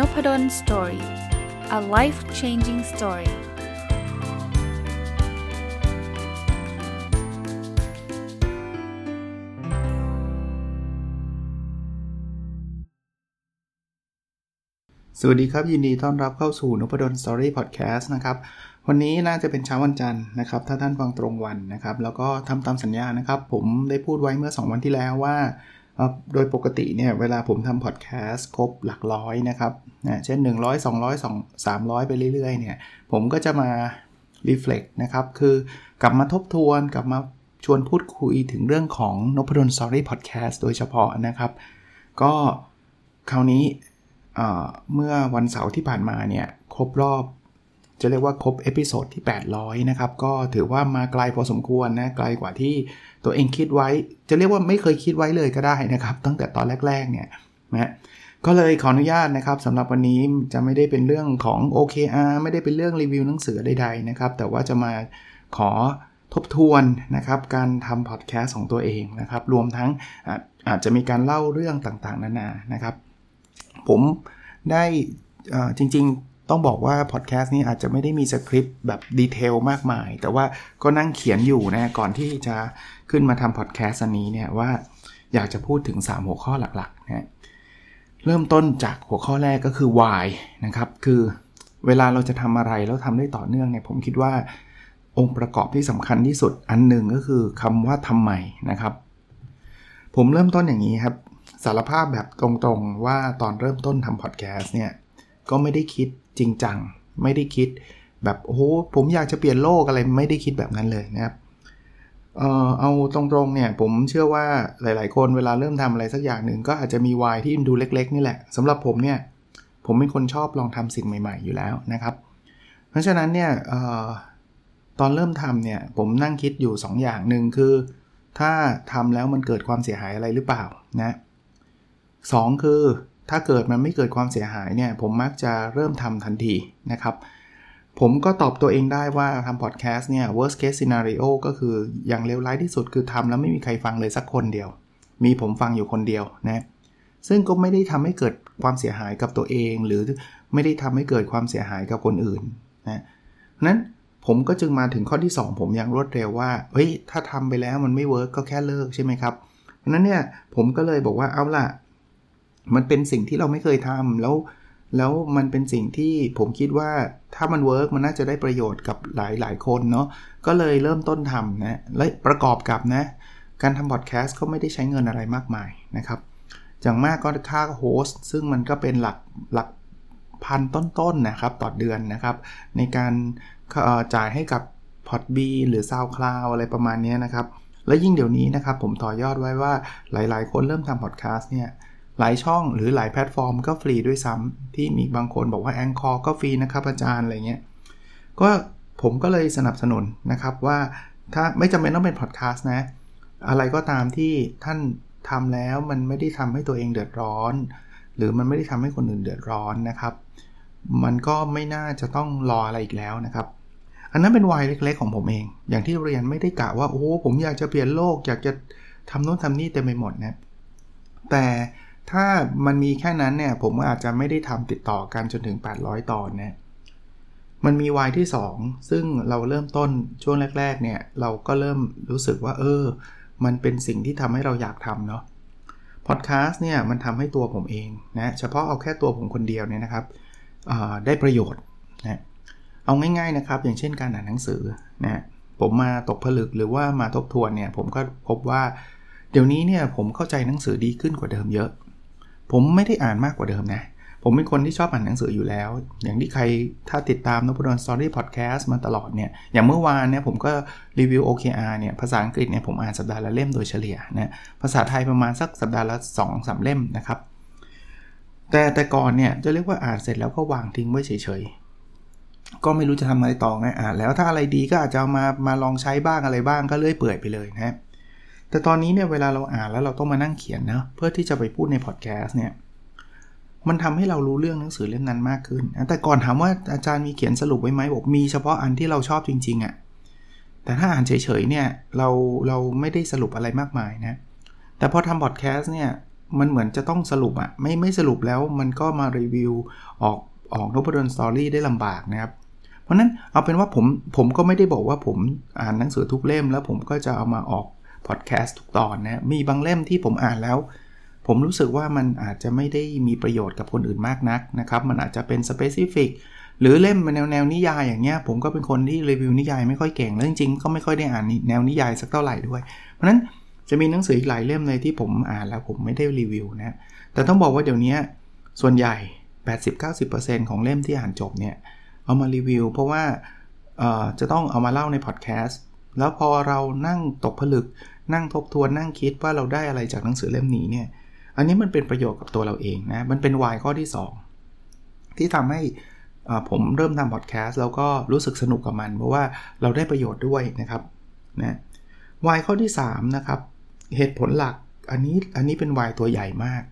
Nopadol Story a life changing story สวัสดีครับ ยินดีต้อนรับเข้าสู่นพดล Story Podcast นะครับ วันนี้น่าจะเป็นเช้าวันจันทร์นะครับ ถ้าท่านฟังตรงวันนะครับ แล้วก็ทำตามสัญญานะครับ ผมได้พูดไว้เมื่อ 2 วันที่แล้วว่า โดยปกติเนี่ยเวลาผมทำพอดแคสต์ครบหลักร้อยนะครับนะเช่น 100 200 2 300 ไปเรื่อยๆเนี่ยผมก็จะมา reflect นะครับ คือกลับมาทบทวนกลับมาชวนพูดคุยถึงเรื่องของนพดล Story Podcast โดยเฉพาะนะครับ ก็คราวนี้เมื่อวันเสาร์ที่ผ่านมาเนี่ยครบรอบ จะเรียกว่าครบ episode ที่ 800 นะครับ ก็ถือว่ามาไกลพอสมควรนะไกลกว่าที่ตัวเองคิดไว้ จะเรียกว่าไม่เคยคิดไว้เลยก็ได้นะครับ ตั้งแต่ตอนแรก ๆ เนี่ยนะก็เลยขออนุญาตนะครับสำหรับวันนี้จะไม่ได้เป็นเรื่องของ OKR ไม่ได้เป็นเรื่องรีวิวหนังสือใดๆนะครับ แต่ว่าจะมาขอทบทวนนะครับการทำพอดแคสต์ของตัวเองนะครับ รวมทั้งอาจอาจจะมีการเล่าเรื่องต่างๆ นานานะครับ ผมได้จริงๆ ต้องบอกว่าพอดแคสต์นี้อาจจะไม่ได้มีสคริปต์แบบ detail มากมาย แต่ว่าก็นั่งเขียนอยู่นะก่อนที่จะขึ้นมาทำพอดแคสต์อันนี้เนี่ยว่าอยากจะพูดถึง 3 หัวข้อหลักๆนะเริ่มต้นจากหัวข้อแรกก็คือ why นะครับ คือเวลาเราจะทำอะไรแล้วทำได้ต่อเนื่องเนี่ยผมคิดว่าองค์ประกอบที่สำคัญที่สุดอันหนึ่งก็คือคำว่าทำไมนะครับ ผมเริ่มต้นอย่างนี้ครับสารภาพแบบตรงๆว่าตอนเริ่มต้นทำพอดแคสต์เนี่ยก็ไม่ได้คิด จริงจัง ไม่ได้คิดแบบโอ้โหผมอยากจะเปลี่ยนโลกอะไรไม่ได้คิดแบบนั้นเลยนะครับเออเอาตรงๆเนี่ยผมเชื่อว่าหลาย ๆ คนเวลาเริ่มทำอะไรสักอย่างหนึ่งก็อาจจะมีวายที่ดูเล็ก ๆ นี่แหละสำหรับผมเนี่ยผมเป็นคนชอบลองทำสิ่งใหม่ ๆ อยู่แล้วนะครับ เพราะฉะนั้นเนี่ยออตอนเริ่มทำเนี่ยผมนั่งคิดอยู่ 2อย่างหนึ่งคือ ถ้าทำแล้วมันเกิดความเสียหายอะไรหรือเปล่านะสคือ ถ้าเกิดมันไม่เกิดความเสียหายเนี่ยผมมักจะเริ่มทำทันทีนะครับ ผมก็ตอบตัวเองได้ว่าทำพอดแคสต์เนี่ย worst case scenario ก็คืออย่างเลวร้ายที่สุดคือทำแล้วไม่มีใครฟังเลยสักคนเดียว มีผมฟังอยู่คนเดียวนะซึ่งก็ไม่ได้ทำให้เกิดความเสียหายกับตัวเอง หรือไม่ได้ทำให้เกิดความเสียหายกับคนอื่นนะนั้นผมก็จึงมาถึงข้อที่ 2 ผมอย่างรวดเร็วว่าเฮ้ยถ้าทำไปแล้วมันไม่ work ก็แค่เลิกใช่ไหมครับเพราะนั้นเนี่ยผมก็เลยบอกว่าเอาล่ะ มันเป็นสิ่งที่เราไม่เคยทำแล้วแล้วมันเป็นสิ่งที่ผมคิดว่าถ้ามัน work มันน่าจะได้ประโยชน์กับหลายหลายคนเนาะก็เลยเริ่มต้นทำนะและประกอบกับนะ การทำพอดแคสต์ก็ไม่ได้ใช้เงินอะไรมากมายนะครับอย่างมากก็ค่า host ซึ่งมันก็เป็นหลักหลักพันต้นๆ นะครับต่อเดือนนะครับ ในการจ่ายให้กับ p o d b หรือ SoundCloud อะไรประมาณนี้นะครับ และยิ่งเดี๋ยวนี้นะครับผมต่อยอดไว้ว่าหลายๆ คนเริ่มทำพอดแคสต์เนี่ย หลายช่องหรือหลายแพลตฟอร์มก็ฟรีด้วยซ้ำที่มีบางคนบอกว่า Anchor ก็ฟรีนะครับอาจารย์อะไรเงี้ยก็ผมก็เลยสนับสนุนนะครับว่าถ้าไม่จำเป็นต้องเป็นพอดแคสต์นะ อะไรก็ตามที่ท่านทำแล้วมันไม่ได้ทำให้ตัวเองเดือดร้อน หรือมันไม่ได้ทำให้คนอื่นเดือดร้อนนะครับ มันก็ไม่น่าจะต้องรออะไรอีกแล้วนะครับ อันนั้นเป็นวัยเล็กๆของผมเอง อย่างที่เรียนไม่ได้กะว่าโอ้ผมอยากจะเปลี่ยนโลก อยากจะทำโน้นทำนี่เต็มไปหมดนะแต่ ถ้ามันมีแค่นั้นเนี่ย ผมอาจจะไม่ได้ทำติดต่อกันจนถึง 800 ตอนนะมันมีวายที่ 2 ซึ่งเราเริ่มต้นช่วงแรก ๆ เนี่ย เราก็เริ่มรู้สึกว่า เออ มันเป็นสิ่งที่ทำให้เราอยากทำเนาะพอดแคสต์เนี่ย มันทำให้ตัวผมเองนะเฉพาะเอาแค่ตัวผมคนเดียวเนี่ยนะครับได้ประโยชน์นะเอาง่ายๆนะครับ อย่างเช่นการอ่านหนังสือนะผมมาตกผลึกหรือว่ามาทบทวนเนี่ย ผมก็พบว่าเดี๋ยวนี้เนี่ยผมเข้าใจหนังสือดีขึ้นกว่าเดิมเยอะ ผมไม่ได้อ่านมากกว่าเดิมนะ ผมเป็นคนที่ชอบอ่านหนังสืออยู่แล้ว อย่างที่ใครถ้าติดตามนพดลสตอรี่พอดแคสต์มาตลอดเนี่ย อย่างเมื่อวานเนี่ยผมก็รีวิว OKR เนี่ย ภาษาอังกฤษเนี่ยผมอ่านสัปดาห์ละเล่มโดยเฉลี่ยนะ ภาษาไทยประมาณสักสัปดาห์ละ2อสเล่มนะครับ แต่แต่ก่อนเนี่ยจะเรียกว่าอ่านเสร็จแล้วก็วางทิ้งไว้เฉยๆ ก็ไม่รู้จะทำอะไรต่อไงอ่านแล้วถ้าอะไรดีก็อาจจะมามาลองใช้บ้างอะไรบ้างก็เลื่อยเปื่อยไปเลยนะครับ แต่ตอนนี้เนี่ยเวลาเราอ่านแล้วเราต้องมานั่งเขียนนะเพื่อที่จะไปพูดในพอดแคสต์เนี่ยมันทำให้เรารู้เรื่องหนังสือเล่มนั้นมากขึ้น แต่ก่อนถามว่าอาจารย์มีเขียนสรุปไว้ไหมบอกมีเฉพาะอันที่เราชอบจริงๆอะ่ะ แต่ถ้าอ่านเฉยๆเนี่ยเราเราไม่ได้สรุปอะไรมากมายนะ แต่พอทำพอดแคสต์เนี่ยมันเหมือนจะต้องสรุปอะไม่ไม่สรุปแล้วมันก็มารีวิวออกออกนพดลสตอรี่ได้ลำบากนะครับ เพราะนั้นเอาเป็นว่าผมผมก็ไม่ได้บอกว่าผมอ่านหนังสือทุกเล่มแล้วผมก็จะเอามาออก พอดแคสต์ทุกตอนนะมีบางเล่มที่ผมอ่านแล้ว ผมรู้สึกว่ามันอาจจะไม่ได้มีประโยชน์กับคนอื่นมากนักนะครับมันอาจจะเป็น specificหรือเล่มแนวแนวนิยายอย่างเงี้ยผมก็เป็นคนที่รีวิวนิยายไม่ค่อยเก่งแล้วจริงๆก็ไม่ค่อยได้อ่านแนวนิยายสักเท่าไหร่ด้วย เพราะฉะนั้นจะมีหนังสืออีกหลายเล่มเลยที่ผมอ่านแล้วผมไม่ได้รีวิวนะแต่ต้องบอกว่าเดี๋ยวนี้ส่วนใหญ่ 80-90%ของเล่มที่อ่านจบเนี่ยเอามารีวิว เพราะว่าจะต้องเอามาเล่าในพอดแคสต์ แล้วพอเรานั่งตกผลึก นั่งทบทวนนั่งคิดว่าเราได้อะไรจากหนังสือเล่มนี้เนี่ย อันนี้มันเป็นประโยชน์กับตัวเราเองนะ มันเป็นวายข้อที่ 2 ที่ทำให้ผมเริ่มทำพอดแคสต์แล้วก็รู้สึกสนุกกับมัน เพราะว่าเราได้ประโยชน์ด้วยนะครับนะวายข้อที่ 3 นะครับ เหตุผลหลักอันนี้อันนี้เป็นวายตัวใหญ่มาก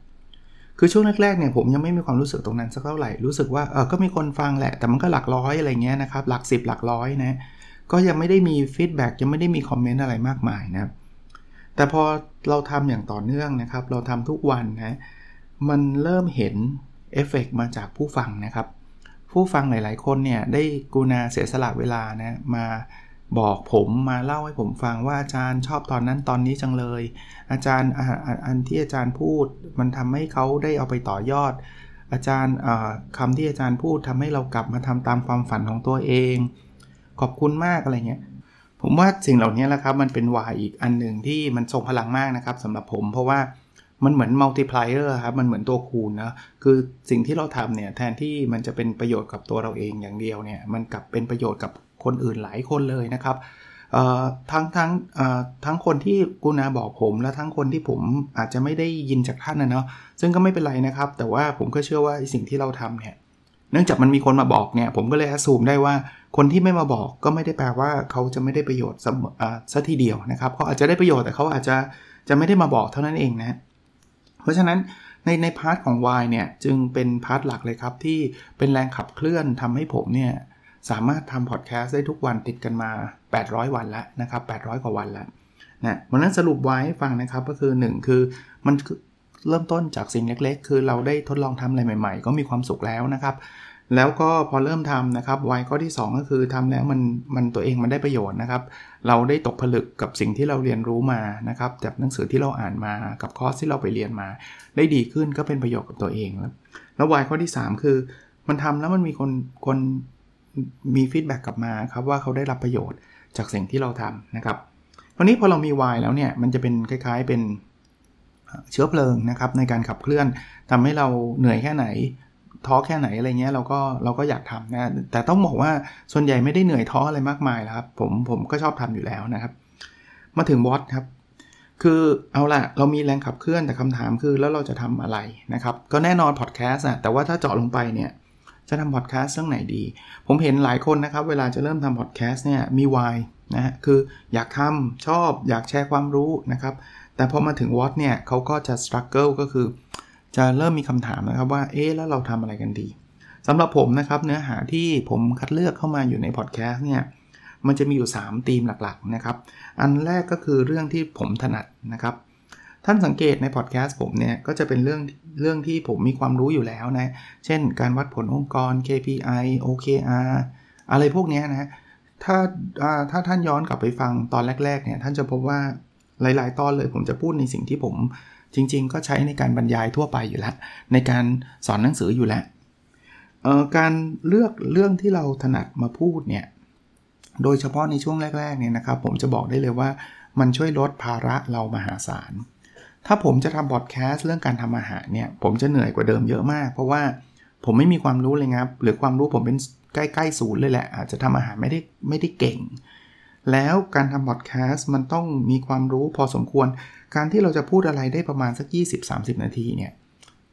คือช่วงแรกๆเนี่ยผมยังไม่มีความรู้สึกตรงนั้นสักเท่าไหร่ รู้สึกว่าเออก็มีคนฟังแหละ แต่มันก็หลักร้อยอะไรเงี้ยนะครับ หลัก 10 หลักร้อยนะ ก็ยังไม่ได้มีฟีดแบ็กยังไม่ได้มีคอมเมนต์อะไรมากมายนะแต่พอเราทำอย่างต่อเนื่องนะครับ เราทำทุกวันนะมันเริ่มเห็นเอฟเฟกมาจากผู้ฟังนะครับ ผู้ฟังหลาย ๆ คนเนี่ยได้กูนาเสียสละเวลานะมาบอกผมมาเล่าให้ผมฟังว่าอาจารย์ชอบตอนนั้นตอนนี้จังเลย อาจารย์อันที่อาจารย์พูด มันทำให้เขาได้เอาไปต่อยอด อาจารย์คำที่อาจารย์พูดทำให้เรากลับมาทำตามความฝันของตัวเอง ขอบคุณมากอะไรเงี้ยผมว่าสิ่งเหล่านี้แหละครับมันเป็นวายอีกอันหนึ่งที่มันทรงพลังมากนะครับสำหรับผมเพราะว่ามันเหมือนมัลติพลายเออร์ครับ มันเหมือนตัวคูณนะ คือสิ่งที่เราทำเนี่ยแทนที่มันจะเป็นประโยชน์กับตัวเราเองอย่างเดียวเนี่ย มันกลับเป็นประโยชน์กับคนอื่นหลายคนเลยนะครับ ทั้งทั้งทั้งคนที่กุณาบอกผม และทั้งคนที่ผมอาจจะไม่ได้ยินจากท่านนะเนาะ ซึ่งก็ไม่เป็นไรนะครับ แต่ว่าผมก็เชื่อว่าสิ่งที่เราทำเนี่ย เนื่องจากมันมีคนมาบอกเนี่ยผมก็เลยแอสซูมได้ว่าคนที่ไม่มาบอกก็ไม่ได้แปลว่าเขาจะไม่ได้ประโยชน์ซะทีเดียวนะครับเขาอาจจะได้ประโยชน์แต่เขาอาจจะจะไม่ได้มาบอกเท่านั้นเองนะ เพราะฉะนั้นในในพาร์ทของ Y เนี่ยจึงเป็น part หลักเลยครับที่เป็นแรงขับเคลื่อนทำให้ผมเนี่ยสามารถทำพอดแคสต์ได้ทุกวันติดกันมา 800 วันแล้วนะครับ800 กว่าวันแล้วนะวันนั้นสรุปไว้ให้ฟังนะครับก็คือ 1 คือมัน เริ่มต้นจากสิ่งเล็กๆ คือเราได้ทดลองทำอะไรใหม่ ๆ ก็มีความสุขแล้วนะครับ แล้วก็พอเริ่มทำนะครับ why ข้อที่ 2 ก็คือทำแล้วมันมันตัวเองมันได้ประโยชน์นะครับ เราได้ตกผลึกกับสิ่งที่เราเรียนรู้มานะครับจากหนังสือที่เราอ่านมากับคอร์สที่เราไปเรียนมา ได้ดีขึ้นก็เป็นประโยชน์กับตัวเองแล้วแล้ว why ข้อที่ 3 คือ มันทำแล้วมันมีคนคนมี feedback กลับมาครับว่าเขาได้รับประโยชน์จากสิ่งที่เราทำนะครับวันนี้พอเรามี why แล้วเนี่ยมันจะเป็นคล้ายๆเป็น เชื้อเพลิงนะครับในการขับเคลื่อนทำให้เราเหนื่อยแค่ไหนท้อแค่ไหนอะไรเงี้ยเราก็เราก็อยากทำนะแต่ต้องบอกว่าส่วนใหญ่ไม่ได้เหนื่อยท้ออะไรมากมายแล้วครับผมผมก็ชอบทำอยู่แล้วนะครับ มาถึงวอตครับคือเอาละเรามีแรงขับเคลื่อนแต่คำถามคือแล้วเราจะทำอะไรนะครับ ก็แน่นอนพอดแคสต์อะแต่ว่าถ้าเจาะลงไปเนี่ยจะทำพอดแคสต์เรื่องไหนดี ผมเห็นหลายคนนะครับ เวลาจะเริ่มทำพอดแคสต์เนี่ยมีวายนะฮะคืออยากทำชอบอยากแชร์ความรู้นะครับ แต่พอมาถึงวอตเนี่ยเขาก็จะสครัลเกิลก็คือ จะเริ่มมีคำถามนะครับว่า เอ๊แล้วเราทำอะไรกันดีสำหรับผมนะครับ เนื้อหาที่ผมคัดเลือกเข้ามาอยู่ในพอดแคสต์เนี่ย มันจะมีอยู่ 3 ธีมหลักๆนะครับ อันแรกก็คือเรื่องที่ผมถนัดนะครับ ท่านสังเกตในพอดแคสต์ผมเนี่ย ก็จะเป็นเรื่องเรื่องที่ผมมีความรู้อยู่แล้วนะ เช่น การวัดผลองค์กร KPI OKR อะไรพวกนี้นะถ้าถ้าท่านย้อนกลับไปฟังตอนแรก ๆ เนี่ย ท่านจะพบว่า หลายๆ ตอนเลยผมจะพูดในสิ่งที่ผมจริง ๆ ก็ใช้ในการบรรยายทั่วไปอยู่แล้ว ในการสอนหนังสืออยู่แล้วการเลือกเรื่องที่เราถนัดมาพูดเนี่ยโดยเฉพาะในช่วงแรกๆเนี่ยนะครับ ผมจะบอกได้เลยว่ามันช่วยลดภาระเรามหาศาล ถ้าผมจะทำบอดแคสต์เรื่องการทำอาหารเนี่ย ผมจะเหนื่อยกว่าเดิมเยอะมาก เพราะว่าผมไม่มีความรู้เลยครับ หรือความรู้ผมเป็นใกล้ๆศูนย์เลยแหละ อาจจะทำอาหารไม่ได้ไม่ได้เก่ง แล้วการทำบอดแคสต์มันต้องมีความรู้พอสมควร การที่เราจะพูดอะไรได้ประมาณสัก 20-30 นาทีเนี่ย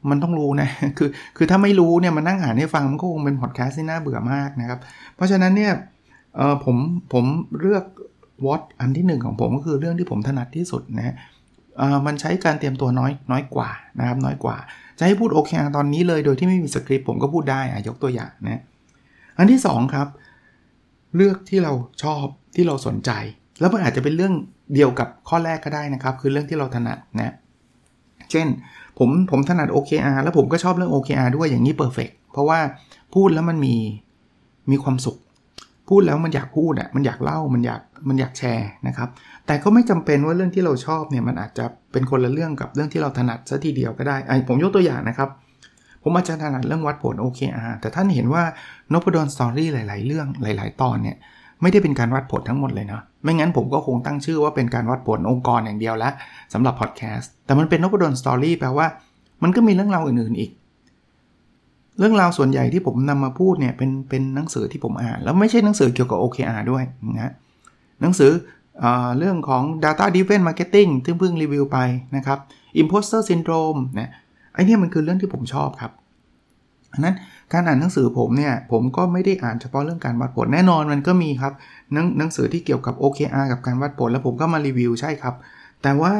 มันต้องรู้นะ คือ คือถ้าไม่รู้เนี่ยมันนั่งอ่านให้ฟังมันก็คงเป็นพอดแคสต์ที่น่าเบื่อมากนะครับ เพราะฉะนั้นเนี่ยผม ผมเลือกวอตอันที่ 1 ของผมก็คือเรื่องที่ผมถนัดที่สุดนะมันใช้การเตรียมตัวน้อยน้อยกว่านะครับน้อยกว่า จะให้พูดโอเคตอนนี้เลยโดยที่ไม่มีสคริปต์ผมก็พูดได้อะยกตัวอย่างนะ อันที่ 2 ครับ เลือกที่เราชอบ ที่เราสนใจ แล้วมันอาจจะเป็นเรื่องเดียวกับข้อแรกก็ได้นะครับ คือเรื่องที่เราถนัดนะ เช่น ผมผมถนัด OKR แล้วผมก็ชอบเรื่อง OKR ด้วยอย่างนี้เพอร์เฟกเพราะว่าพูดแล้วมันมีมีความสุข พูดแล้วมันอยากพูดอะมันอยากเล่ามันอยากมันอยากแชร์นะครับ แต่ก็ไม่จำเป็นว่าเรื่องที่เราชอบเนี่ยมันอาจจะเป็นคนละเรื่องกับเรื่องที่เราถนัดซะทีเดียวก็ได้ไอผมยกตัวอย่างนะครับผมอาจจะถนัดเรื่องวัดผล OKR แต่ท่านเห็นว่านพดลสตอรี่หลาย ๆ เรื่องหลาย ๆ ตอนเนี่ย ไม่ได้เป็นการวัดผลทั้งหมดเลยเนาะไม่งั้นผมก็คงตั้งชื่อว่าเป็นการวัดผลองค์กรอย่างเดียวแล้วสำหรับพอดแคสต์แต่มันเป็นนพดลสตอรี่แปลว่ามันก็มีเรื่องราวอื่นๆอีก เรื่องราวส่วนใหญ่ที่ผมนำมาพูดเนี่ยเป็นเป็นหนังสือที่ผมอ่าน แล้วไม่ใช่หนังสือเกี่ยวกับ OKR ด้วยนะหนังสือเอเรื่องของ data driven marketing ที่เพิ่งรีวิวไปนะครับ imposter syndrome นะไอเนี่ยมันคือเรื่องที่ผมชอบครับ นั้นการอ่านหนังสือผมเนี่ย ผมก็ไม่ได้อ่านเฉพาะเรื่องการวัดผลแน่นอนมันก็มีครับหนังหนังสือที่เกี่ยวกับ OKR กับการวัดผล แล้วผมก็มารีวิวใช่ครับ แต่ว่า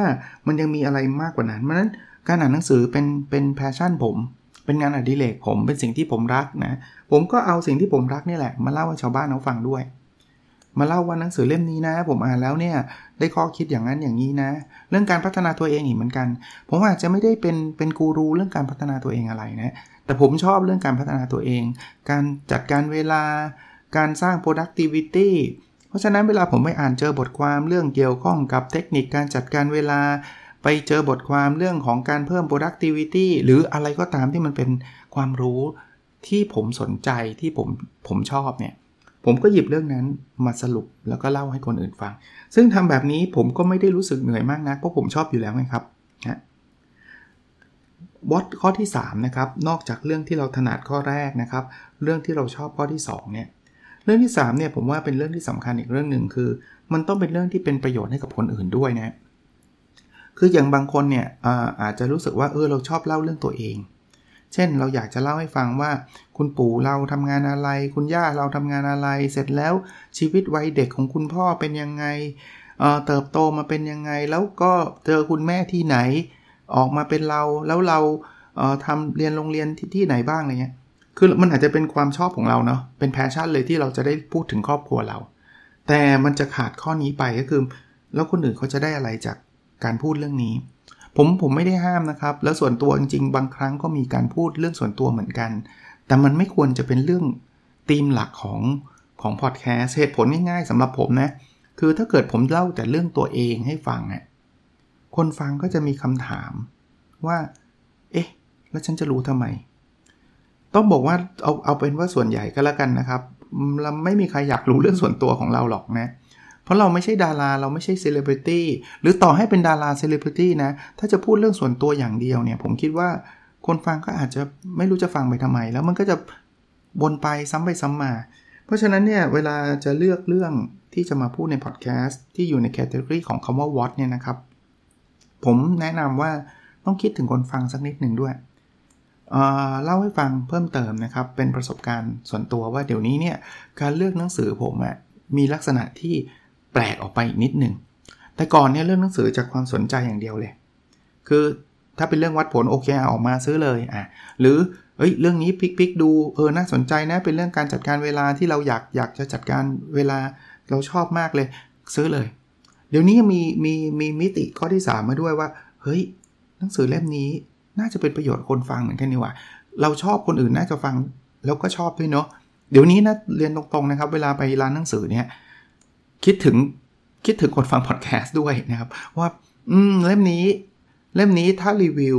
มันยังมีอะไรมากกว่านั้นเพราะนั้นการอ่านหนังสือเป็นเป็น passion ผม เป็นงานอดิเรกผมเป็นสิ่งที่ผมรักนะ ผมก็เอาสิ่งที่ผมรักนี่แหละ มาเล่าให้ชาวบ้านเขาฟังด้วย มาเล่าว่าหนังสือเล่มนี้นะ ผมอ่านแล้วเนี่ยได้ข้อคิดอย่างนั้นอย่างนี้นะ เรื่องการพัฒนาตัวเองอีกเหมือนกัน ผมอาจจะไม่ได้เป็นเป็นกูรูเรื่องการพัฒนาตัวเองอะไรนะ แต่ผมชอบเรื่องการพัฒนาตัวเอง การจัดการเวลา การสร้าง productivity เพราะฉะนั้นเวลาผมไปอ่านเจอบทความเรื่องเกี่ยวข้องกับเทคนิคการจัดการเวลา ไปเจอบทความเรื่องของการเพิ่ม productivity หรืออะไรก็ตามที่มันเป็นความรู้ที่ผมสนใจที่ผมผมชอบเนี่ยผมก็หยิบเรื่องนั้นมาสรุปแล้วก็เล่าให้คนอื่นฟัง ซึ่งทำแบบนี้ผมก็ไม่ได้รู้สึกเหนื่อยมากนะเพราะผมชอบอยู่แล้วไงครับนะ วอตข้อที่3นะครับนอกจากเรื่องที่เราถนัดข้อแรกนะครับ เรื่องที่เราชอบข้อที่2เนี่ยเรื่องที่3เนี่ยผมว่าเป็นเรื่องที่สำคัญอีกเรื่องหนึ่งคือ มันต้องเป็นเรื่องที่เป็นประโยชน์ให้กับคนอื่นด้วยนะคืออย่างบางคนเนี่ยอาอาจจะรู้สึกว่าเออเราชอบเล่าเรื่องตัวเอง เช่นเราอยากจะเล่าให้ฟังว่า คุณปู่เราทำงานอะไร คุณย่าเราทำงานอะไร เสร็จแล้วชีวิตวัยเด็กของคุณพ่อเป็นยังไงเเติบโตมาเป็นยังไง แล้วก็เจอคุณแม่ที่ไหน ออกมาเป็นเราแล้วเราเทำเรียนโรงเรียนที่ทไหนบ้างอะไรเงี้ยคือมันอาจจะเป็นความชอบของเราเนาะเป็นแพชชั่นเลยที่เราจะได้พูดถึงครอบครัวเรา แต่มันจะขาดข้อนี้ไปก็คือ แล้วคนอื่นเขาจะได้อะไรจากการพูดเรื่องนี้ ผมผมไม่ได้ห้ามนะครับ แล้วส่วนตัวจริงๆ บางครั้งก็มีการพูดเรื่องส่วนตัวเหมือนกัน แต่มันไม่ควรจะเป็นเรื่องธีมหลักของของพอดแคสต์เหตุผลง่ายๆสำหรับผมนะคือถ้าเกิดผมเล่าแต่เรื่องตัวเองให้ฟังอะ คนฟังก็จะมีคำถามว่า เอ๊ะ แล้วฉันจะรู้ทำไม ต้องบอกว่าเอาเอาเป็นว่าส่วนใหญ่ก็แล้วกันนะครับ เราไม่มีใครอยากรู้เรื่องส่วนตัวของเราหรอกนะ เพราะเราไม่ใช่ดารา เราไม่ใช่เซเลบริตี้ หรือต่อให้เป็นดาราเซเลบริตี้นะ ถ้าจะพูดเรื่องส่วนตัวอย่างเดียวเนี่ย ผมคิดว่าคนฟังก็อาจจะไม่รู้จะฟังไปทำไม แล้วมันก็จะวนไปซ้ำไปซ้ำมา เพราะฉะนั้นเนี่ยเวลาจะเลือกเรื่องที่จะมาพูดในพอดแคสต์ที่อยู่ในแคตตาล็อกของคำว่า what เนี่ยนะครับ ผมแนะนำว่าต้องคิดถึงคนฟังสักนิดหนึ่งด้วยเล่าให้ฟังเพิ่มเติมนะครับ เป็นประสบการณ์ส่วนตัวว่าเดี๋ยวนี้เนี่ยการเลือกหนังสือผมอะมีลักษณะที่แปลกออกไปอีกนิดหนึ่งแต่ก่อนเนี่ยเลือกหนังสือจากความสนใจอย่างเดียวเลย คือถ้าเป็นเรื่องวัดผลโอเคออกมาซื้อเลยอะหรือเอ้ยเรื่องนี้พลิกๆดูเออน่าสนใจนะเป็นเรื่องการจัดการเวลาที่เราอยากอยากจะจัดการเวลาเราชอบมากเลย ซื้อเลย เดี๋ยวนี้มีมีมีมิติข้อที่ 3 มาด้วยว่า เฮ้ย หนังสือเล่มนี้น่าจะเป็นประโยชน์คนฟังเหมือนกันนี่ว่า เราชอบคนอื่นน่าจะฟังแล้วก็ชอบด้วยเนาะเดี๋ยวนี้นะเรียนตรงๆนะครับ เวลาไปร้านหนังสือเนี่ยคิดถึงคิดถึงคนฟังพอดแคสต์ด้วยนะครับ ว่าอืมเล่มนี้ เล่มนี้ถ้ารีวิว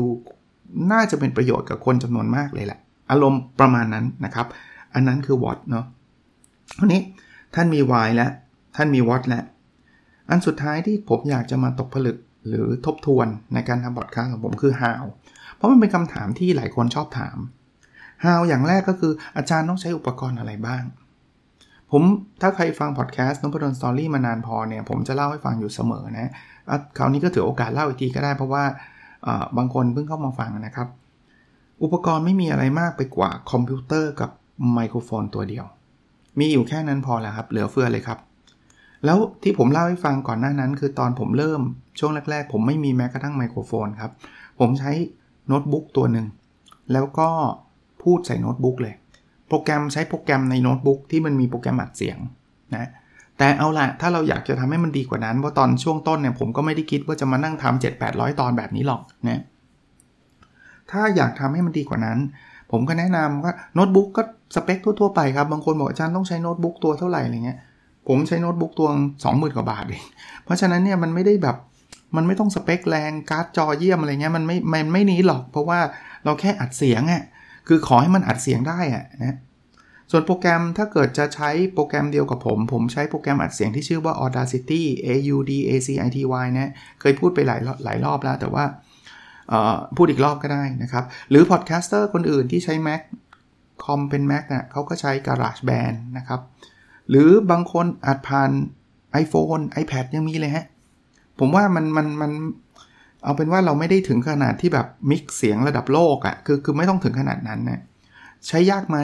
น่าจะเป็นประโยชน์กับคนจำนวนมากเลยแหละ อารมณ์ประมาณนั้นนะครับ อันนั้นคือวอตเนาะทีนี้ท่านมีวายแล้วท่านมีวอตแล้ว อันสุดท้ายที่ผมอยากจะมาตกผลึกหรือทบทวนในการทำพอดแคสต์ของผมคือ how เพราะมันเป็นคำถามที่หลายคนชอบถาม how อย่างแรกก็คืออาจารย์ต้องใช้อุปกรณ์อะไรบ้าง ผมถ้าใครฟังพอดแคสต์นพดลสตอรี่มานานพอเนี่ย ผมจะเล่าให้ฟังอยู่เสมอนะคราวนี้ก็ถือโอกาสเล่าอีกทีก็ได้เพราะว่าบางคนเพิ่งเข้ามาฟังนะครับ อุปกรณ์ไม่มีอะไรมากไปกว่าคอมพิวเตอร์กับไมโครโฟนตัวเดียว มีอยู่แค่นั้นพอแล้วครับ เหลือเฟือเลยครับ แล้วที่ผมเล่าให้ฟังก่อนหน้านั้น คือตอนผมเริ่มช่วงแรก ๆ ผมไม่มีแม้กระทั่งไมโครโฟนครับ ผมใช้โน้ตบุ๊กตัวหนึ่ง แล้วก็พูดใส่โน้ตบุ๊กเลย โปรแกรมใช้โปรแกรมในโน้ตบุ๊กที่มันมีโปรแกรมอัดเสียงนะ แต่เอาละถ้าเราอยากจะทำให้มันดีกว่านั้น เพราะตอนช่วงต้นเนี่ยผมก็ไม่ได้คิดว่าจะมานั่งทำ7 8 0 0 ตอนแบบนี้หรอกนะ ถ้าอยากทำให้มันดีกว่านั้น ผมก็แนะนำว่าโน้ตบุ๊กก็สเปคทั่วๆไปครับ บางคนบอกอาจารย์ต้องใช้โน้ตบุ๊กตัวเท่าไหร่อะไรเงี้ย ผมใช้โน้ตบุ๊กตัวสองหมื่นกว่าบาทเองเพราะฉะนั้นเนี่ยมันไม่ได้แบบมันไม่ต้องสเปคแรงการ์ดจอเยี่ยมอะไรเงี้ยมันไม่มันไม่นี้หรอก เพราะว่าเราแค่อัดเสียงอะ่ะคือขอให้มันอัดเสียงได้อะ่ะนะส่วนโปรแกรมถ้าเกิดจะใช้โปรแกรมเดียวกับผม ผมใช้โปรแกรมอัดเสียงที่ชื่อว่า Audacity A U D A C I T Y นะเคยพูดไปหลายหลายรอบแล้วแต่ว่าพูดอีกรอบก็ได้นะครับ หรือ podcaster คนอื่นที่ใช้ Mac คอมเป็น Mac นะ่ะเขาก็ใช้ GarageBand นะครับ หรือบางคนอัดผ่าน iPhone iPad ยังมีเลยฮะ ผมว่ามันมันมันเอาเป็นว่าเราไม่ได้ถึงขนาดที่แบบ mix เสียงระดับโลกอะ่ะคือคือไม่ต้องถึงขนาดนั้นนะใช้ยากไหม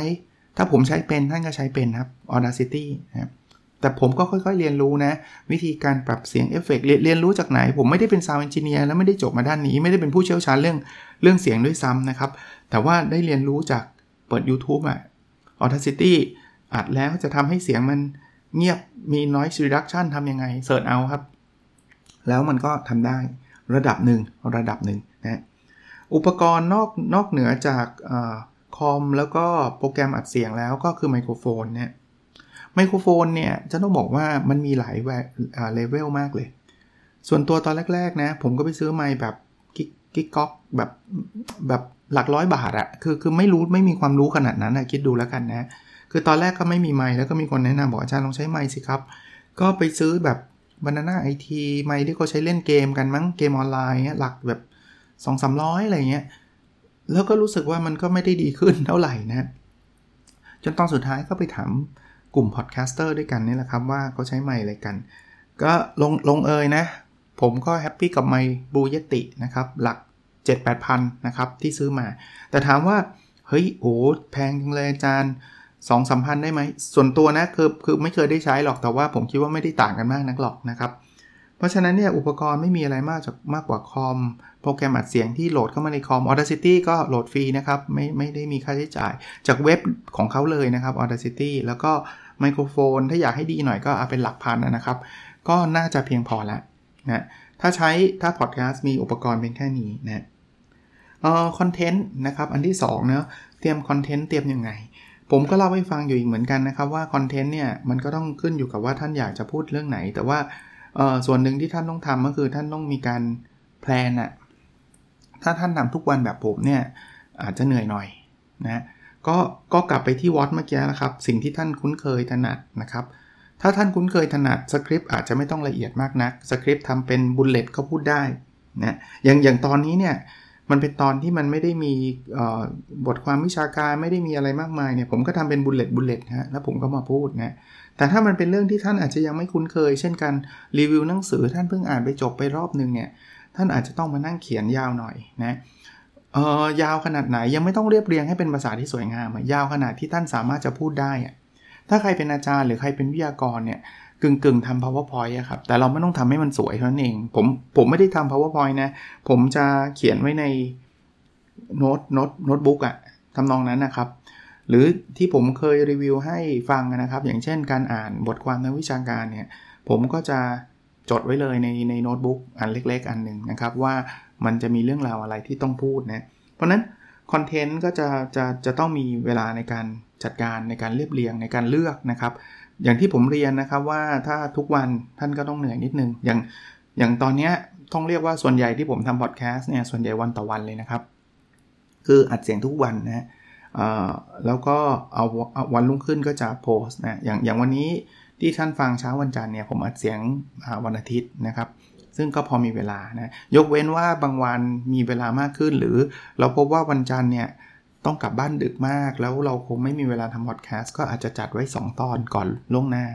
ถ้าผมใช้เป็นท่านก็ใช้เป็นครับ Audacity นะครับแต่ผมก็ค่อยๆเรียนรู้นะ วิธีการปรับเสียงเอฟเฟกเรียนรู้จากไหน ผมไม่ได้เป็น sound engineer แล้วไม่ได้จบมาด้านนี้ ไม่ได้เป็นผู้เชี่ยวชาญเรื่องเรื่องเสียงด้วยซ้ำนะครับ แต่ว่าได้เรียนรู้จากเปิด YouTube อะ Audacity อัดแล้วจะทำให้เสียงมันเงียบมี noise reduction ทำยังไง search เอาครับ แล้วมันก็ทำได้ระดับหนึ่งระดับหนึ่งนะอุปกรณ์นอกนอกเหนือจากคอมแล้วก็โปรแกรมอัดเสียงแล้วก็คือไมโครโฟนเนี่ยไมโครโฟนเนี่ยจะต้องบอกว่ามันมีหลายเลเวลมากเลย ส่วนตัวตอนแรก ๆ นะ ผมก็ไปซื้อไมค์แบบกิ๊กก๊อกแบบแบบหลักร้อยบาทอะคือคือไม่รู้ไม่มีความรู้ขนาดนั้นนะคิดดูแล้วกันนะ คือตอนแรกก็ไม่มีไมค์แล้วก็มีคนแนะนำบอกอาจารย์ลองใช้ไมค์สิครับ ก็ไปซื้อแบบบานาน่าไอทีไมค์ที่เขาใช้เล่นเกมกันมั้งเกมออนไลน์หลักแบบ2 3 0 0อะไรเงี้ยแล้วก็รู้สึกว่ามันก็ไม่ได้ดีขึ้นเท่าไหร่นะ จนตอนสุดท้ายก็ไปถามกลุ่ม podcaster ด้วยกันนี่แหละครับว่าเขาใช้ไมค์อะไรกัน ก็ลงลงเอยนะ ผมก็ happy กับไมค์ Blue Yeti นะครับ หลัก 7-8พันนะครับ ที่ซื้อมา แต่ถามว่า เฮ้ยโอ้แพงจังเลยอาจารย์ สองสามพันได้ไหม ส่วนตัวนะคือคือไม่เคยได้ใช้หรอกแต่ว่าผมคิดว่าไม่ได้ต่างกันมากนักหรอกนะครับ เพราะฉะนั้นเนี่ยอุปกรณ์ไม่มีอะไรมากจากมากกว่าคอม โปรแกรมอัดเสียงที่โหลดเข้ามาในคอม Audacity ก็โหลดฟรีนะครับ ไม่ไม่ได้มีค่าใช้จ่าย จากเว็บของเขาเลยนะครับ Audacity แล้วก็ไมโครโฟน ถ้าอยากให้ดีหน่อยก็เอาเป็นหลักพันนะครับ ก็น่าจะเพียงพอแล้วนะถ้าใช้ถ้าพอดแคสต์มีอุปกรณ์เป็นแค่นี้นะเอ่อคอนเทนต์นะครับอันที่2เนะเตรียมคอนเทนต์เตรียมยังไง ผมก็เล่าให้ฟังอยู่อีกเหมือนกันนะครับว่าคอนเทนต์เนี่ยมันก็ต้องขึ้นอยู่กับว่าท่านอยากจะพูดเรื่องไหน แต่ว่าส่วนหนึ่งที่ท่านต้องทำก็คือท่านต้องมีการ plan อะถ้าท่านทำทุกวันแบบผมเนี่ยอาจจะเหนื่อยหน่อยนะก็ก็กลับไปที่ what เมื่อกี้นะครับ สิ่งที่ท่านคุ้นเคยถนัดนะครับ ถ้าท่านคุ้นเคยถนัดสคริปต์อาจจะไม่ต้องละเอียดมากนักสคริปต์ทำเป็น bullet ก็พูดได้นะอย่างอย่างตอนนี้เนี่ย มันเป็นตอนที่มันไม่ได้มีบทความวิชาการไม่ได้มีอะไรมากมายเนี่ยผมก็ทำเป็น bullet bullet นะแล้วผมก็มาพูดนะแต่ถ้ามันเป็นเรื่องที่ท่านอาจจะยังไม่คุ้นเคย เช่นกันรีวิวหนังสือท่านเพิ่งอ่านไปจบไปรอบนึงเนี่ยท่านอาจจะต้องมานั่งเขียนยาวหน่อยนะเออยาวขนาดไหนยังไม่ต้องเรียบเรียงให้เป็นภาษาที่สวยงามยาวขนาดที่ท่านสามารถจะพูดได้ถ้าใครเป็นอาจารย์หรือใครเป็นวิทยากรเนี่ย กึ่งกึ่งทำ powerpoint อะครับ แต่เราไม่ต้องทำให้มันสวยเท่านั้นเอง ผมผมไม่ได้ทำ powerpoint นะ ผมจะเขียนไว้ในโน้ตโน้ตโน้ตบุ๊กอะทำนองนั้นนะครับ หรือที่ผมเคยรีวิวให้ฟังนะครับ อย่างเช่นการอ่านบทความทางวิชาการเนี่ย ผมก็จะจดไว้เลยในในโน้ตบุ๊กอันเล็ก ๆ อันหนึ่งนะครับ ว่ามันจะมีเรื่องราวอะไรที่ต้องพูดนะ เพราะนั้นคอนเทนต์ก็จะจะจะต้องมีเวลาในการจัดการในการเรียบเรียงในการเลือกนะครับ อย่างที่ผมเรียนนะครับว่าถ้าทุกวันท่านก็ต้องเหนื่อยนิดนึง อย่างอย่างตอนนี้ต้องเรียกว่าส่วนใหญ่ที่ผมทำพอดแคสต์เนี่ยส่วนใหญ่วันต่อวันเลยนะครับ คืออัดเสียงทุกวันนะแล้วก็เอาวันรุ่งขึ้นก็จะโพสต์นะอย่างอย่างวันนี้ที่ท่านฟังเช้าวันจันทร์เนี่ยผมอัดเสียงวันอาทิตย์นะครับ ซึ่งก็พอมีเวลานะยกเว้นว่าบางวันมีเวลามากขึ้น หรือเราพบว่าวันจันทร์เนี่ย ต้องกลับบ้านดึกมาก แล้วเราคงไม่มีเวลาทำพอดแคสต์ก็อาจจะจัดไว้ 2 ตอนก่อนล่วงหน้า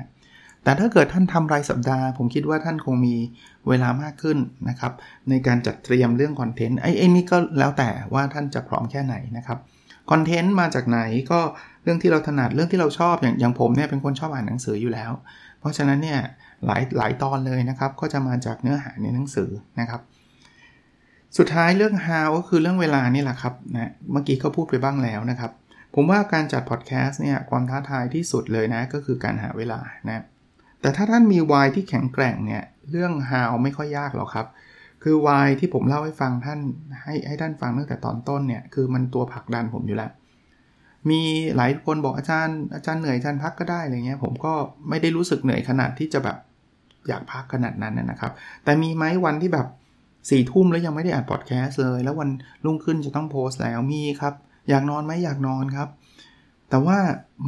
แต่ถ้าเกิดท่านทำรายสัปดาห์ ผมคิดว่าท่านคงมีเวลามากขึ้นนะครับ ในการจัดเตรียมเรื่องคอนเทนต์ไอ้ไอ้นี่ก็แล้วแต่ว่าท่านจะพร้อมแค่ไหนนะครับคอนเทนต์มาจากไหนก็เรื่องที่เราถนัดเรื่องที่เราชอบอย่างอย่างผมเนี่ยเป็นคนชอบอ่านหนังสืออยู่แล้ว เพราะฉะนั้นเนี่ยหลายหลายตอนเลยนะครับ ก็จะมาจากเนื้อหาในหนังสือนะครับ สุดท้ายเรื่อง how ก็คือเรื่องเวลานี่แหละครับนะเมื่อกี้ก็พูดไปบ้างแล้วนะครับ ผมว่าการจัดพอดแคสต์เนี่ยความท้าทายที่สุดเลยนะ ก็คือการหาเวลานะแต่ถ้าท่านมีวายที่แข็งแกร่งเนี่ยเรื่อง how ไม่ค่อยยากหรอกครับ คือวายที่ผมเล่าให้ฟังท่านให้ให้ท่านฟังตั้งแต่ตอนต้นเนี่ยคือมันตัวผลักดันผมอยู่แล้วมีหลายคนบอกอาจารย์อาจารย์เหนื่อยอาจารย์พักก็ได้อะไรเงี้ยผมก็ไม่ได้รู้สึกเหนื่อยขนาดที่จะแบบอยากพักขนาดนั้นนะครับ แต่มีไหมวันที่แบบ สี่ทุ่มแล้วยังไม่ได้อัดพอดแคสต์เลย แล้ววันรุ่งขึ้นจะต้องโพสต์แล้วมีครับ อยากนอนไหมอยากนอนครับ แต่ว่า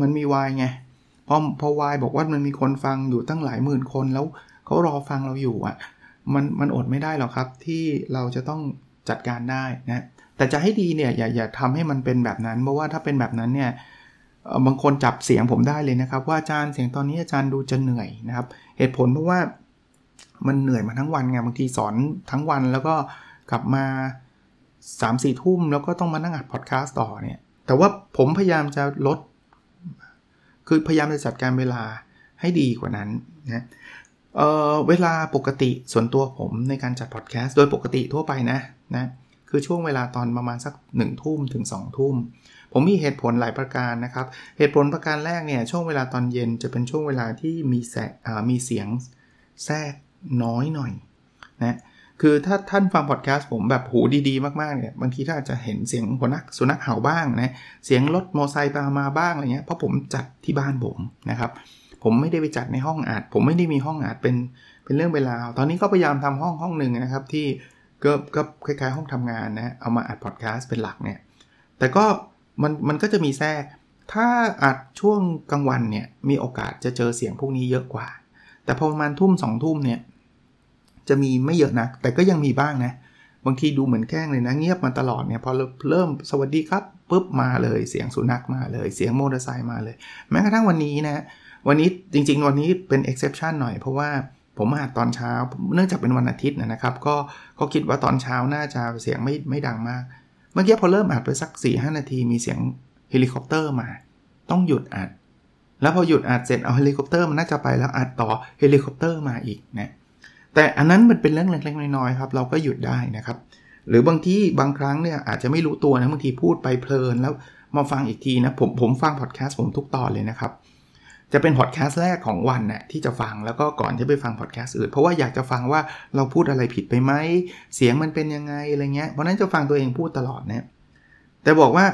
มันมีวายไงพอพอวายบอกว่ามันมีคนฟังอยู่ตั้งหลายหมื่นคนแล้วเขารอฟังเราอยู่อะมันมันอดไม่ได้หรอกครับที่เราจะต้องจัดการได้นะแต่จะให้ดีเนี่ยอย่าอย่าทำให้มันเป็นแบบนั้น เพราะว่าถ้าเป็นแบบนั้นเนี่ยบางคนจับเสียงผมได้เลยนะครับ ว่าอาจารย์เสียงตอนนี้อาจารย์ดูจะเหนื่อยนะครับ เหตุผลเพราะว่า มันเหนื่อยมาทั้งวันไงบางทีสอนทั้งวันแล้วก็กลับมา3ามสี่ทุ่มแล้วก็ต้องมานั่งอัดพอดแคสต์ต่อเนี่ย แต่ว่าผมพยายามจะลด คือพยายามจะจัดการเวลาให้ดีกว่านั้นนะเเวลาปกติส่วนตัวผมในการจัดพอดแคสต์โดยปกติทั่วไปนะนะคือช่วงเวลาตอนประมาณสัก1ทุ่มถึง2ทุ่ม ผมมีเหตุผลหลายประการนะครับ เหตุผลประการแรกเนี่ยช่วงเวลาตอนเย็นจะเป็นช่วงเวลาที่มีแสมีเสียงแทรก น้อยหน่อยนะคือถ้าท่านฟังพอดแคสต์ผมแบบหูดีๆ มากๆเนี่ยบางทีถ้านอาจจะเห็นเสียงหัวนักสุนัขเห่าบ้างนะเสียงรถมอเตอร์ไซค์มาบ้างอะไรเงี้ยเพราะผมจัดที่บ้านผมนะครับผมไม่ได้ไปจัดในห้องอัด ผมไม่ได้มีห้องอัดเป็นเป็นเรื่องเวลา ตอนนี้ก็พยายามทำห้องห้องหนึ่งนะครับที่ก็ก็คล้ายๆห้องทำงานนะเอามาอัดพอดแคสต์เป็นหลักเนี่ยแต่ก็มันมันก็จะมีแทรก ถ้าอัดช่วงกลางวันเนี่ยมีโอกาสจะเจอเสียงพวกนี้เยอะกว่า แต่พอประมาณทุ่มสองทุ่มเนี่ย จะมีไม่เยอะนะ แต่ก็ยังมีบ้างนะ บางทีดูเหมือนแกล้งเลยนะ เงียบมาตลอดเนี่ย พอเริ่มสวัสดีครับปุ๊บมาเลย เสียงสุนัขมาเลย เสียงมอเตอร์ไซค์มาเลย แม้กระทั่งวันนี้นะ วันนี้จริง ๆ วันนี้เป็น exception หน่อยเพราะว่าผมมาตอนเช้า เนื่องจากเป็นวันอาทิตย์นะครับ ก็ก็คิดว่าตอนเช้าน่าจะเสียงไม่ไม่ดังมาก เมื่อกี้พอเริ่มอัดไปสัก4-5นาทีมีเสียงเฮลิคอปเตอร์มา ต้องหยุดอัด แล้วพอหยุดอัดเสร็จเอาเฮลิคอปเตอร์มันน่าจะไปแล้วอัดต่อเฮลิคอปเตอร์มาอีกนะ แต่อันนั้นมันเป็นเรื่องเล็กๆน้อยๆครับเราก็หยุดได้นะครับ หรือบางที่บางครั้งเนี่ยอาจจะไม่รู้ตัวนะบางทีพูดไปเพลินแล้วมาฟังอีกทีนะผมผมฟังพอดแคสต์ผมทุกตอนเลยนะครับจะเป็นพอดแคสต์แรกของวันน่ยที่จะฟังแล้วก็ก่อนที่ไปฟังพอดแคสต์อื่น เพราะว่าอยากจะฟังว่าเราพูดอะไรผิดไปไหมเสียงมันเป็นยังไงอะไรเงี้ยเพราะนั้นจะฟังตัวเองพูดตลอดเนี่ยแต่บอกว่า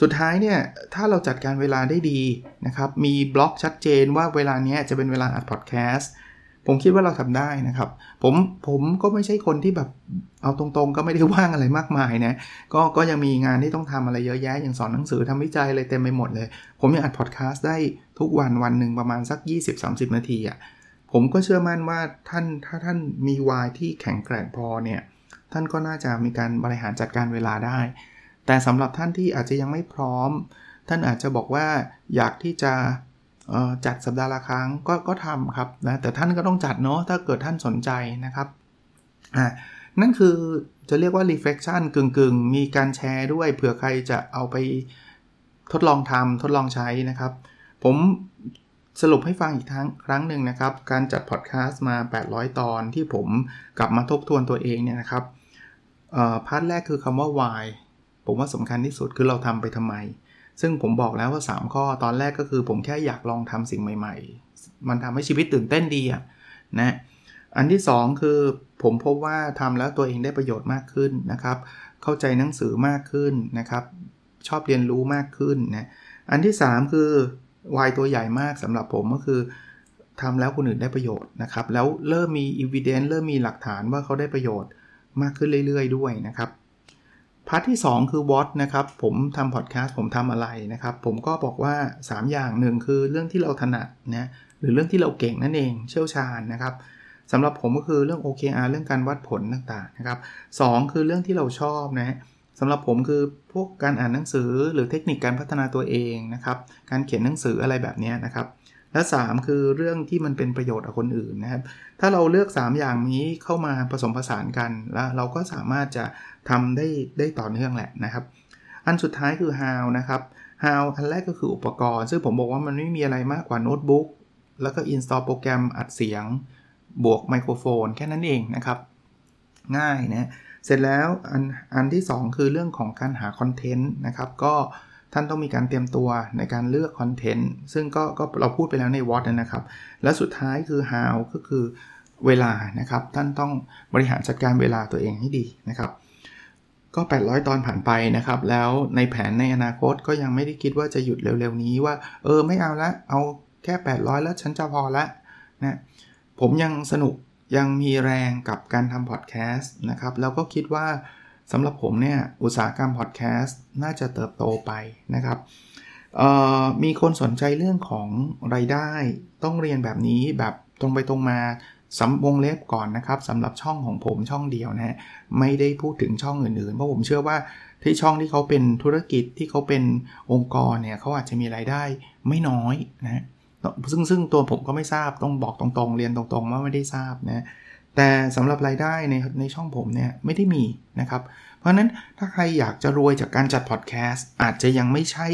สุดท้ายเนี่ยถ้าเราจัดการเวลาได้ดีนะครับมีบล็อกชัดเจนว่าเวลานี้จะเป็นเวลาอัดพอดแคสต์ ผมคิดว่าเราทำได้นะครับ ผมผมก็ไม่ใช่คนที่แบบเอาตรงๆ ก็ไม่ได้ว่างอะไรมากมายนะก็ก็ยังมีงานที่ต้องทำอะไรเยอะแยะอย่างสอนหนังสือทำวิจัยอะไรเต็มไปหมดเลย ผมยังอัดพอดแคสต์ได้ทุกวันวันหนึ่งประมาณสัก 20-30 นาทีอะ่ะผมก็เชื่อมั่นว่าท่านถ้าท่านมีวายที่แข็งแกร่งพอเนี่ยท่านก็น่าจะมีการบริหารจัดการเวลาได้ แต่สำหรับท่านที่อาจจะยังไม่พร้อม ท่านอาจจะบอกว่าอยากที่จะ จัดสัปดาห์ละครั้งก็ก็ทำครับนะแต่ท่านก็ต้องจัดเนาะถ้าเกิดท่านสนใจนะครับอ่านั่นคือจะเรียกว่า reflection กึ่งๆ มีการแชร์ด้วยเผื่อใครจะเอาไปทดลองทำทดลองใช้นะครับ ผมสรุปให้ฟังอีกครั้งครั้งหนึ่งนะครับ การจัดพอดแคสต์มา 800 ตอนที่ผมกลับมาทบทวนตัวเองเนี่ยนะครับพาร์ทแรกคือคำว่า why ผมว่าสำคัญที่สุดคือเราทำไปทำไม ซึ่งผมบอกแล้วว่า 3 ข้อตอนแรกก็คือผมแค่อยากลองทำสิ่งใหม่ ๆ มันทำให้ชีวิตตื่นเต้นดีอะนะอันที่ 2 คือผมพบว่าทำแล้วตัวเองได้ประโยชน์มากขึ้นนะครับ เข้าใจหนังสือมากขึ้นนะครับ ชอบเรียนรู้มากขึ้นนะอันที่ 3 คือวายตัวใหญ่มากสำหรับผมก็คือทำแล้วคนอื่นได้ประโยชน์นะครับ แล้วเริ่มมี evidence เริ่มมีหลักฐานว่าเขาได้ประโยชน์มากขึ้นเรื่อย ๆ ด้วยนะครับ พาร์ทที่ 2 คือ what นะครับ ผมทำพอดแคสต์ผมทำอะไรนะครับ ผมก็บอกว่า 3 อย่างหนึ่งคือเรื่องที่เราถนัดนะหรือเรื่องที่เราเก่งนั่นเองเชี่ยวชาญนะครับสำหรับผมก็คือเรื่อง OKR เรื่องการวัดผลต่างๆนะครับสคือเรื่องที่เราชอบนะสำหรับผมคือพวกการอ่านหนังสือหรือเทคนิคการพัฒนาตัวเองนะครับการเขียนหนังสืออะไรแบบนี้นะครับ และ 3 คือเรื่องที่มันเป็นประโยชน์กับคนอื่นนะครับ ถ้าเราเลือก 3 อย่างนี้เข้ามาผสมผสานกันแล้วเราก็สามารถจะทำได้ได้ต่อเนื่องแหละนะครับ อันสุดท้ายคือ how นะครับ how อันแรกก็คืออุปกรณ์ ซึ่งผมบอกว่ามันไม่มีอะไรมากกว่าโน้ตบุ๊กแล้วก็ install โปรแกรมอัดเสียง บวกไมโครโฟน แค่นั้นเองนะครับ ง่ายนะ เสร็จแล้วอันอันที่ 2 คือเรื่องของการหาคอนเทนต์นะครับ ก็ ท่านต้องมีการเตรียมตัวในการเลือกคอนเทนต์ซึ่งก็ก็เราพูดไปแล้วในวอตนะครับ และสุดท้ายคือ how ก็คือเวลานะครับ ท่านต้องบริหารจัดการเวลาตัวเองให้ดีนะครับ ก็ 800 ตอนผ่านไปนะครับ แล้วในแผนในอนาคตก็ยังไม่ได้คิดว่าจะหยุดเร็วๆนี้ว่า เออไม่เอาละเอาแค่ 800 แล้วฉันจะพอละนะผมยังสนุกยังมีแรงกับการทำพอดแคสต์นะครับ แล้วก็คิดว่า สำหรับผมเนี่ยอุตสาหกรรมพอดแคสต์น่าจะเติบโตไปนะครับมีคนสนใจเรื่องของไรายได้ ต้องเรียนแบบนี้แบบตรงไปตรงมาสำวงเล็บก่อนนะครับสำหรับช่องของผมช่องเดียวนะฮะไม่ได้พูดถึงช่องอื่นๆ เพราะผมเชื่อว่าที่ช่องที่เขาเป็นธุรกิจที่เขาเป็นองค์กรเนี่ยเขาอาจจะมีไรายได้ไม่น้อยนะซึ่งซึ่งตัวผมก็ไม่ทราบต้องบอกตรงๆ เรียนตรงๆว่าไม่ได้ทราบนะ แต่สำหรับรายได้ในในช่องผมเนี่ยไม่ได้มีนะครับ เพราะนั้นถ้าใครอยากจะรวยจากการจัดพอดแคสต์อาจจะยังไม่ใช่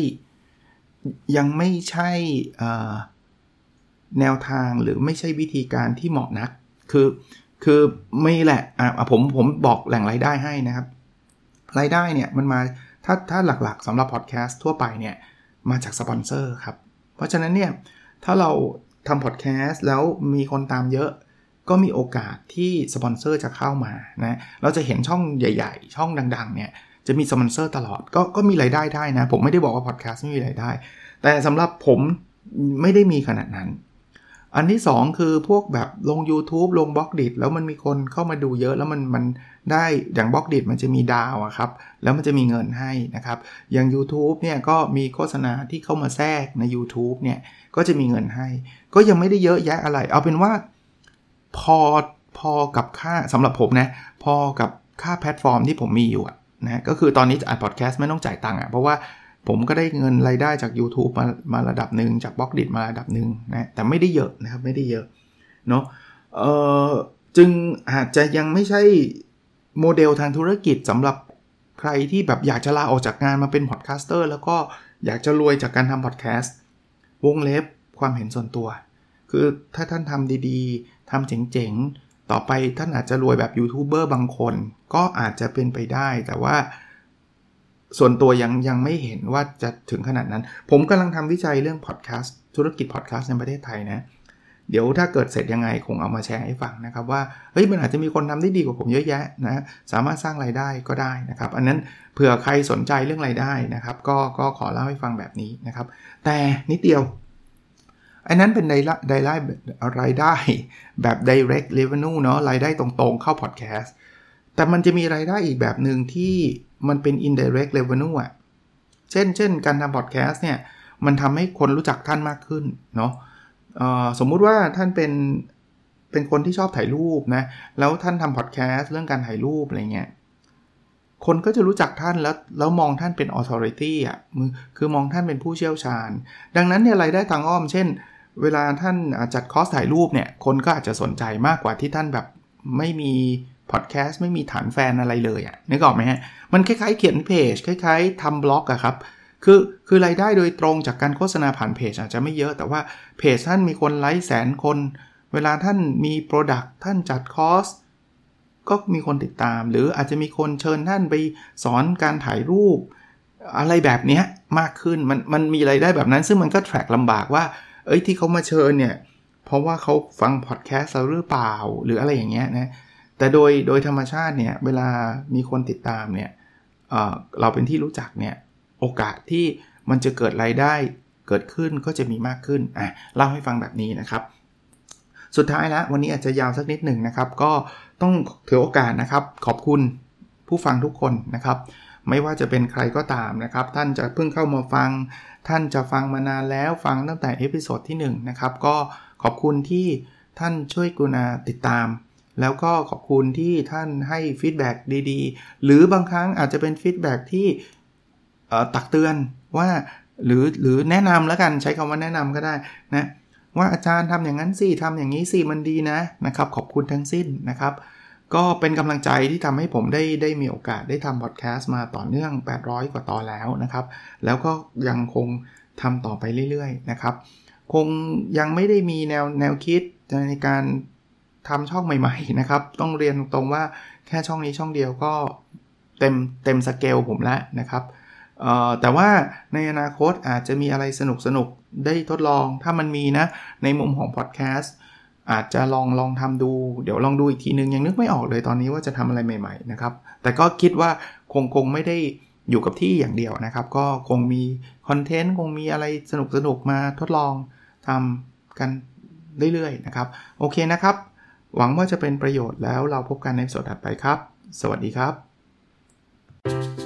ยังไม่ใช่แนวทางหรือไม่ใช่วิธีการที่เหมาะนัก คือคือไม่แหละอะผมผมบอกแหล่งรายได้ให้นะครับ รายได้เนี่ยมันมาถ้าถ้าหลักๆสำหรับพอดแคสต์ทั่วไปเนี่ยมาจากสปอนเซอร์ครับ เพราะฉะนั้นเนี่ยถ้าเราทำพอดแคสต์แล้วมีคนตามเยอะ ก็มีโอกาสที่สปอนเซอร์จะเข้ามานะเราจะเห็นช่องใหญ่ ๆ ช่องดัง ๆ เนี่ยจะมีสปอนเซอร์ตลอดก็ก็มีรายได้ได้นะ ผมไม่ได้บอกว่าพอดแคสต์ไม่มีรายได้ แต่สำหรับผมไม่ได้มีขนาดนั้น อันที่ 2 คือพวกแบบลง YouTube ลง Blockdit แล้วมันมีคนเข้ามาดูเยอะแล้วมันมันได้อย่าง Blockdit มันจะมีดาวอะครับ แล้วมันจะมีเงินให้นะครับ อย่าง u t u b e เนี่ยก็มีโฆษณาที่เข้ามาแทรกใน YouTube เนี่ยก็จะมีเงินให้ ก็ยังไม่ได้เยอะแยะอะไร เอาเป็นว่า พอพอกับค่าสำหรับผมนะพอกับค่าแพลตฟอร์มที่ผมมีอยู่นะก็คือตอนนี้อัดพอดแคสต์ไม่ต้องจ่ายตังค์อะเพราะว่าผมก็ได้เงินรายได้จาก YouTube มามาระดับหนึ่งจาก Blockdit มาระดับหนึ่งนะแต่ไม่ได้เยอะนะครับไม่ได้เยอะเนาะเอ่อจึงอาจจะยังไม่ใช่โมเดลทางธุรกิจสำหรับใครที่แบบอยากจะลาออกจากงานมาเป็น podcaster แล้วก็อยากจะรวยจากการทำพอดแคสต์วงเล็บความเห็นส่วนตัว คือถ้าท่านทำดีๆ ทำเจ๋งๆ ต่อไปท่านอาจจะรวยแบบยูทูบเบอร์บางคน ก็อาจจะเป็นไปได้ แต่ว่าส่วนตัวยังยังไม่เห็นว่าจะถึงขนาดนั้น ผมกำลังทำวิจัยเรื่องพอดแคสต์ธุรกิจพอดแคสต์ในประเทศไทยนะ เดี๋ยวถ้าเกิดเสร็จยังไงคงเอามาแชร์ให้ฟังนะครับว่า เฮ้ยมันอาจจะมีคนทำได้ดีกว่าผมเยอะแยะนะ สามารถสร้างไรายได้ก็ได้นะครับ อันนั้นเผื่อใครสนใจเรื่องไรายได้นะครับ ก็ก็ขอเล่าให้ฟังแบบนี้นะครับ แต่นิดเดียว อันนั้นเป็นรายได้รายได้แบบ direct revenue เนาะรายได้ตรงๆเข้าพอดแคสต์แต่มันจะมีรายได้อีกแบบหนึ่งที่มันเป็น indirect revenue อะเช่นเช่นการทำพอดแคสต์เนี่ย มันทำให้คนรู้จักท่านมากขึ้นเนาะสมมุติว่าท่านเป็นเป็นคนที่ชอบถ่ายรูปนะ แล้วท่านทำพอดแคสต์เรื่องการถ่ายรูปอะไรเงี้ย คนก็จะรู้จักท่านแล้วแล้วมองท่านเป็น authority อะ คือมองท่านเป็นผู้เชี่ยวชาญ ดังนั้นเนี่ยรายได้ทางอ้อม เช่น เวลาท่านจัดคอร์สถ่ายรูปเนี่ย คนก็อาจจะสนใจมากกว่าที่ท่านแบบไม่มีพอดแคสต์ไม่มีฐานแฟนอะไรเลยอะ่ะนึกออกไหมฮะ มันคล้ายๆเขียนเพจคล้ายๆทำบล็อกอะครับ คือคือรายได้โดยตรงจากการโฆษณาผ่านเพจอาจจะไม่เยอะ แต่ว่าเพจท่านมีคนไลค์แสนคน เวลาท่านมี product ท่านจัดคอร์สก็มีคนติดตาม หรืออาจจะมีคนเชิญท่านไปสอนการถ่ายรูป อะไรแบบนี้มากขึ้นมันมันมีรายได้แบบนั้น ซึ่งมันก็แทร็กลำบากว่า เอ้ยที่เขามาเชิญเนี่ยเพราะว่าเขาฟังพอดแคสต์เราหรือเปล่าหรืออะไรอย่างเงี้ยนะแต่โดยโดยธรรมชาติเนี่ยเวลามีคนติดตามเนี่ยเเราเป็นที่รู้จักเนี่ยโอกาสที่มันจะเกิดรายได้เกิดขึ้นก็จะมีมากขึ้นอะเล่าให้ฟังแบบนี้นะครับ สุดท้ายแล้ววันนี้อาจจะยาวสักนิดหนึ่งนะครับ ก็ต้องถือโอกาสนะครับ ขอบคุณผู้ฟังทุกคนนะครับ ไม่ว่าจะเป็นใครก็ตามนะครับ ท่านจะเพิ่งเข้ามาฟัง ท่านจะฟังมานานแล้วฟังตั้งแต่ episode ที่1นะครับก็ขอบคุณที่ท่านช่วยกรุณาติดตาม แล้วก็ขอบคุณที่ท่านให้ feedback ดีๆ หรือบางครั้งอาจจะเป็น feedback ที่ตักเตือนว่าหรือหรือแนะนำแล้วกันใช้คำว่าแนะนำก็ได้นะว่าอาจารย์ทำอย่างนั้นสิทำอย่างนี้สิมันดีนะนะครับ ขอบคุณทั้งสิ้นนะครับ ก็เป็นกำลังใจที่ทำให้ผมได้ได้มีโอกาสได้ทำพอดแคสต์มาต่อเนื่อง 800 กว่าตอนแล้วนะครับ แล้วก็ยังคงทำต่อไปเรื่อยๆนะครับ คงยังไม่ได้มีแนวแนวคิดในการทำช่องใหม่ๆนะครับ ต้องเรียนตรงว่าแค่ช่องนี้ช่องเดียวก็เต็มเต็มสเกลผมแล้วนะครับแต่ว่าในอนาคตอาจจะมีอะไรสนุกสนุกได้ทดลองถ้ามันมีนะ ในมุมของพอดแคสต์ อาจจะลองลองทำดู เดี๋ยวลองดูอีกทีนึง ยังนึกไม่ออกเลยตอนนี้ว่าจะทำอะไรใหม่ ๆ นะครับ แต่ก็คิดว่าคงคงไม่ได้อยู่กับที่อย่างเดียวนะครับ ก็คงมีคอนเทนต์คงมีอะไรสนุกสนุกมาทดลองทำกันเรื่อยๆนะครับ โอเคนะครับ หวังว่าจะเป็นประโยชน์แล้วเราพบกันในสดถัดไปครับ สวัสดีครับ